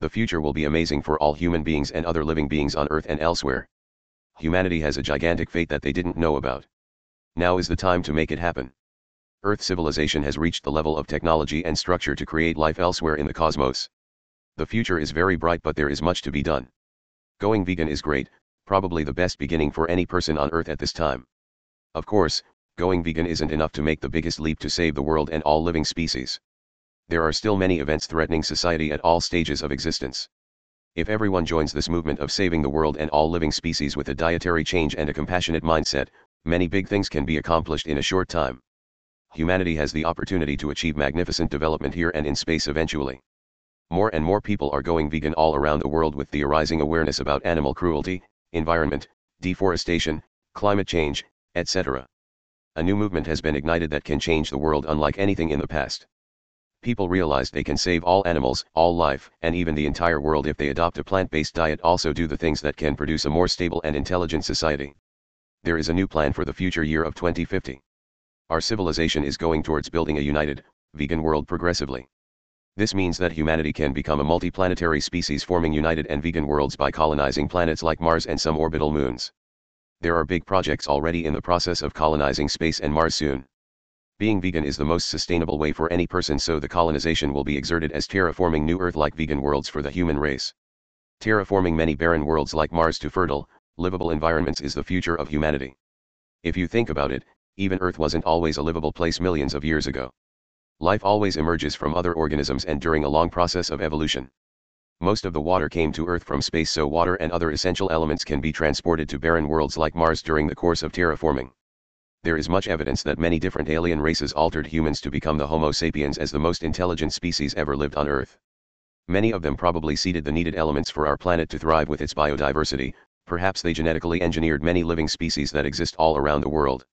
The future will be amazing for all human beings and other living beings on Earth and elsewhere. Humanity has a gigantic fate that they didn't know about. Now is the time to make it happen. Earth civilization has reached the level of technology and structure to create life elsewhere in the cosmos. The future is very bright but there is much to be done. Going vegan is great, probably the best beginning for any person on Earth at this time. Of course, going vegan isn't enough to make the biggest leap to save the world and all living species. There are still many events threatening society at all stages of existence. If everyone joins this movement of saving the world and all living species with a dietary change and a compassionate mindset, many big things can be accomplished in a short time. Humanity has the opportunity to achieve magnificent development here and in space eventually. More and more people are going vegan all around the world with the arising awareness about animal cruelty, environment, deforestation, climate change, etc. A new movement has been ignited that can change the world unlike anything in the past. People realize they can save all animals, all life, and even the entire world if they adopt a plant-based diet also do the things that can produce a more stable and intelligent society. There is a new plan for the future year of 2050. Our civilization is going towards building a united, vegan world progressively. This means that humanity can become a multiplanetary species forming united and vegan worlds by colonizing planets like Mars and some orbital moons. There are big projects already in the process of colonizing space and Mars soon. Being vegan is the most sustainable way for any person so the colonization will be exerted as terraforming new Earth-like vegan worlds for the human race. Terraforming many barren worlds like Mars to fertile, livable environments is the future of humanity. If you think about it, even Earth wasn't always a livable place millions of years ago. Life always emerges from other organisms and during a long process of evolution. Most of the water came to Earth from space so water and other essential elements can be transported to barren worlds like Mars during the course of terraforming. There is much evidence that many different alien races altered humans to become the Homo sapiens as the most intelligent species ever lived on Earth. Many of them probably seeded the needed elements for our planet to thrive with its biodiversity, perhaps they genetically engineered many living species that exist all around the world.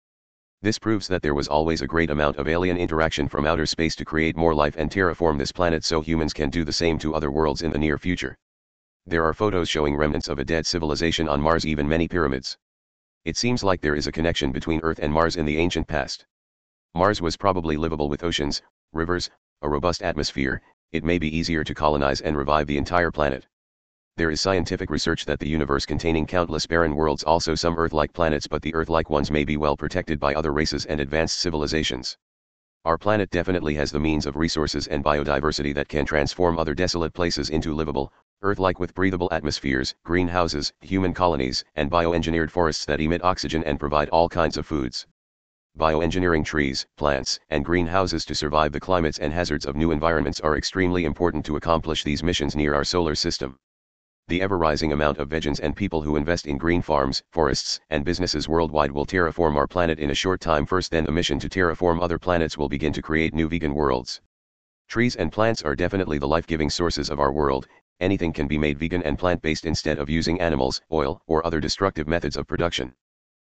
This proves that there was always a great amount of alien interaction from outer space to create more life and terraform this planet so humans can do the same to other worlds in the near future. There are photos showing remnants of a dead civilization on Mars even many pyramids. It seems like there is a connection between Earth and Mars in the ancient past. Mars was probably livable with oceans, rivers, a robust atmosphere, it may be easier to colonize and revive the entire planet. There is scientific research that the universe containing countless barren worlds also some Earth-like planets but the Earth-like ones may be well protected by other races and advanced civilizations. Our planet definitely has the means of resources and biodiversity that can transform other desolate places into livable, Earth-like with breathable atmospheres, greenhouses, human colonies, and bioengineered forests that emit oxygen and provide all kinds of foods. Bioengineering trees, plants, and greenhouses to survive the climates and hazards of new environments are extremely important to accomplish these missions near our solar system the ever-rising amount of vegans and people who invest in green farms, forests, and businesses worldwide will terraform our planet in a short time first then the mission to terraform other planets will begin to create new vegan worlds. Trees and plants are definitely the life-giving sources of our world, anything can be made vegan and plant-based instead of using animals, oil, or other destructive methods of production.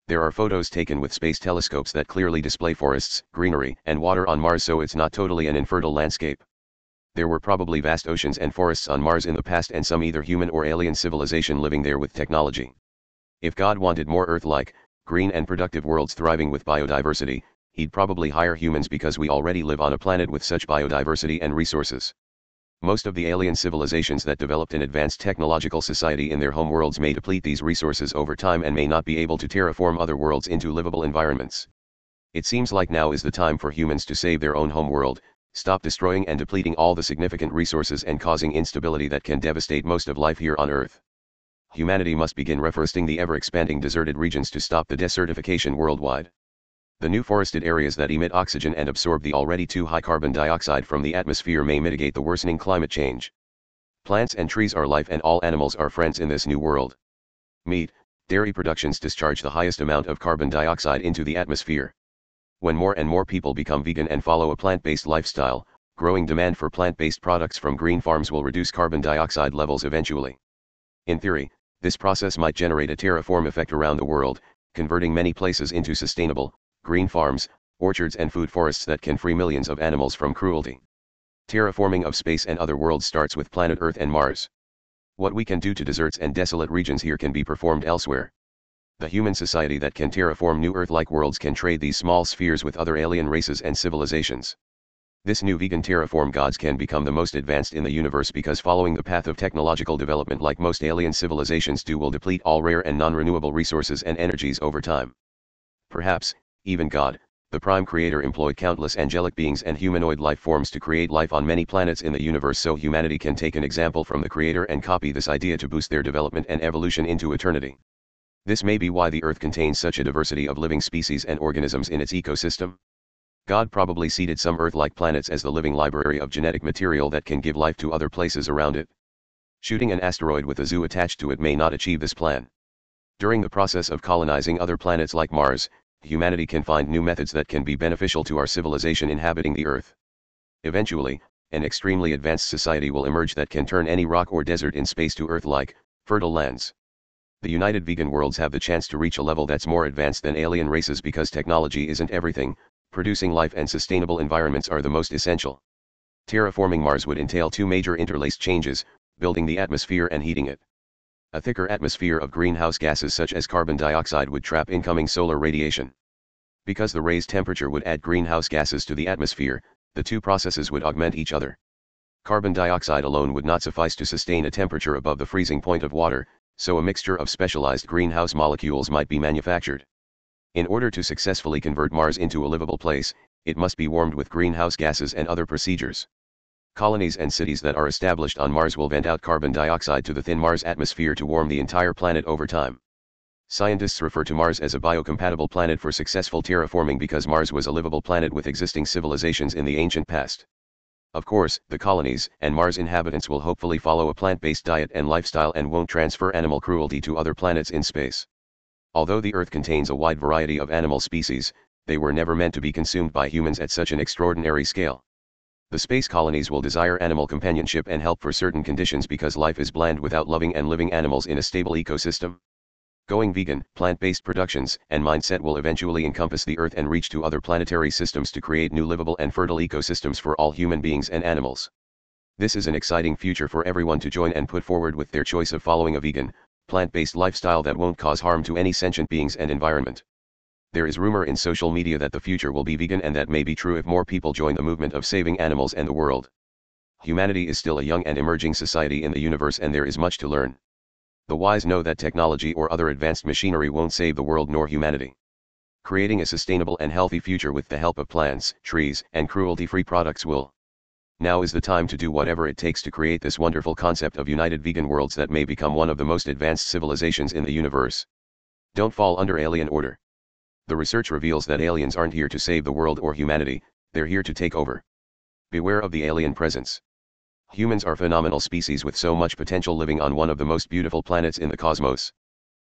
There are photos taken with space telescopes that clearly display forests, greenery, and water on Mars so it's not totally an infertile landscape there were probably vast oceans and forests on Mars in the past and some either human or alien civilization living there with technology. If God wanted more Earth-like, green and productive worlds thriving with biodiversity, he'd probably hire humans because we already live on a planet with such biodiversity and resources. Most of the alien civilizations that developed an advanced technological society in their home worlds may deplete these resources over time and may not be able to terraform other worlds into livable environments. It seems like now is the time for humans to save their own home world, stop destroying and depleting all the significant resources and causing instability that can devastate most of life here on Earth. Humanity must begin reforesting the ever-expanding deserted regions to stop the desertification worldwide. The new forested areas that emit oxygen and absorb the already too high carbon dioxide from the atmosphere may mitigate the worsening climate change. Plants and trees are life and all animals are friends in this new world. Meat, dairy productions discharge the highest amount of carbon dioxide into the atmosphere. When more and more people become vegan and follow a plant-based lifestyle, growing demand for plant-based products from green farms will reduce carbon dioxide levels eventually. In theory, this process might generate a terraform effect around the world, converting many places into sustainable, green farms, orchards and food forests that can free millions of animals from cruelty. Terraforming of space and other worlds starts with planet Earth and Mars. What we can do to deserts and desolate regions here can be performed elsewhere the human society that can terraform new Earth-like worlds can trade these small spheres with other alien races and civilizations. This new vegan terraform gods can become the most advanced in the universe because following the path of technological development like most alien civilizations do will deplete all rare and non-renewable resources and energies over time. Perhaps, even God, the prime creator employed countless angelic beings and humanoid life forms to create life on many planets in the universe so humanity can take an example from the creator and copy this idea to boost their development and evolution into eternity. This may be why the Earth contains such a diversity of living species and organisms in its ecosystem. God probably seeded some Earth-like planets as the living library of genetic material that can give life to other places around it. Shooting an asteroid with a zoo attached to it may not achieve this plan. During the process of colonizing other planets like Mars, humanity can find new methods that can be beneficial to our civilization inhabiting the Earth. Eventually, an extremely advanced society will emerge that can turn any rock or desert in space to Earth-like, fertile lands. The United Vegan Worlds have the chance to reach a level that's more advanced than alien races because technology isn't everything, producing life and sustainable environments are the most essential. Terraforming Mars would entail two major interlaced changes, building the atmosphere and heating it. A thicker atmosphere of greenhouse gases such as carbon dioxide would trap incoming solar radiation. Because the raised temperature would add greenhouse gases to the atmosphere, the two processes would augment each other. Carbon dioxide alone would not suffice to sustain a temperature above the freezing point of water, so a mixture of specialized greenhouse molecules might be manufactured. In order to successfully convert Mars into a livable place, it must be warmed with greenhouse gases and other procedures. Colonies and cities that are established on Mars will vent out carbon dioxide to the thin Mars atmosphere to warm the entire planet over time. Scientists refer to Mars as a biocompatible planet for successful terraforming because Mars was a livable planet with existing civilizations in the ancient past. Of course, the colonies and Mars inhabitants will hopefully follow a plant-based diet and lifestyle and won't transfer animal cruelty to other planets in space. Although the Earth contains a wide variety of animal species, they were never meant to be consumed by humans at such an extraordinary scale. The space colonies will desire animal companionship and help for certain conditions because life is bland without loving and living animals in a stable ecosystem. Going vegan, plant-based productions, and mindset will eventually encompass the Earth and reach to other planetary systems to create new livable and fertile ecosystems for all human beings and animals. This is an exciting future for everyone to join and put forward with their choice of following a vegan, plant-based lifestyle that won't cause harm to any sentient beings and environment. There is rumor in social media that the future will be vegan and that may be true if more people join the movement of saving animals and the world. Humanity is still a young and emerging society in the universe and there is much to learn. The wise know that technology or other advanced machinery won't save the world nor humanity. Creating a sustainable and healthy future with the help of plants, trees, and cruelty-free products will. Now is the time to do whatever it takes to create this wonderful concept of united vegan worlds that may become one of the most advanced civilizations in the universe. Don't fall under alien order. The research reveals that aliens aren't here to save the world or humanity, they're here to take over. Beware of the alien presence. Humans are phenomenal species with so much potential living on one of the most beautiful planets in the cosmos.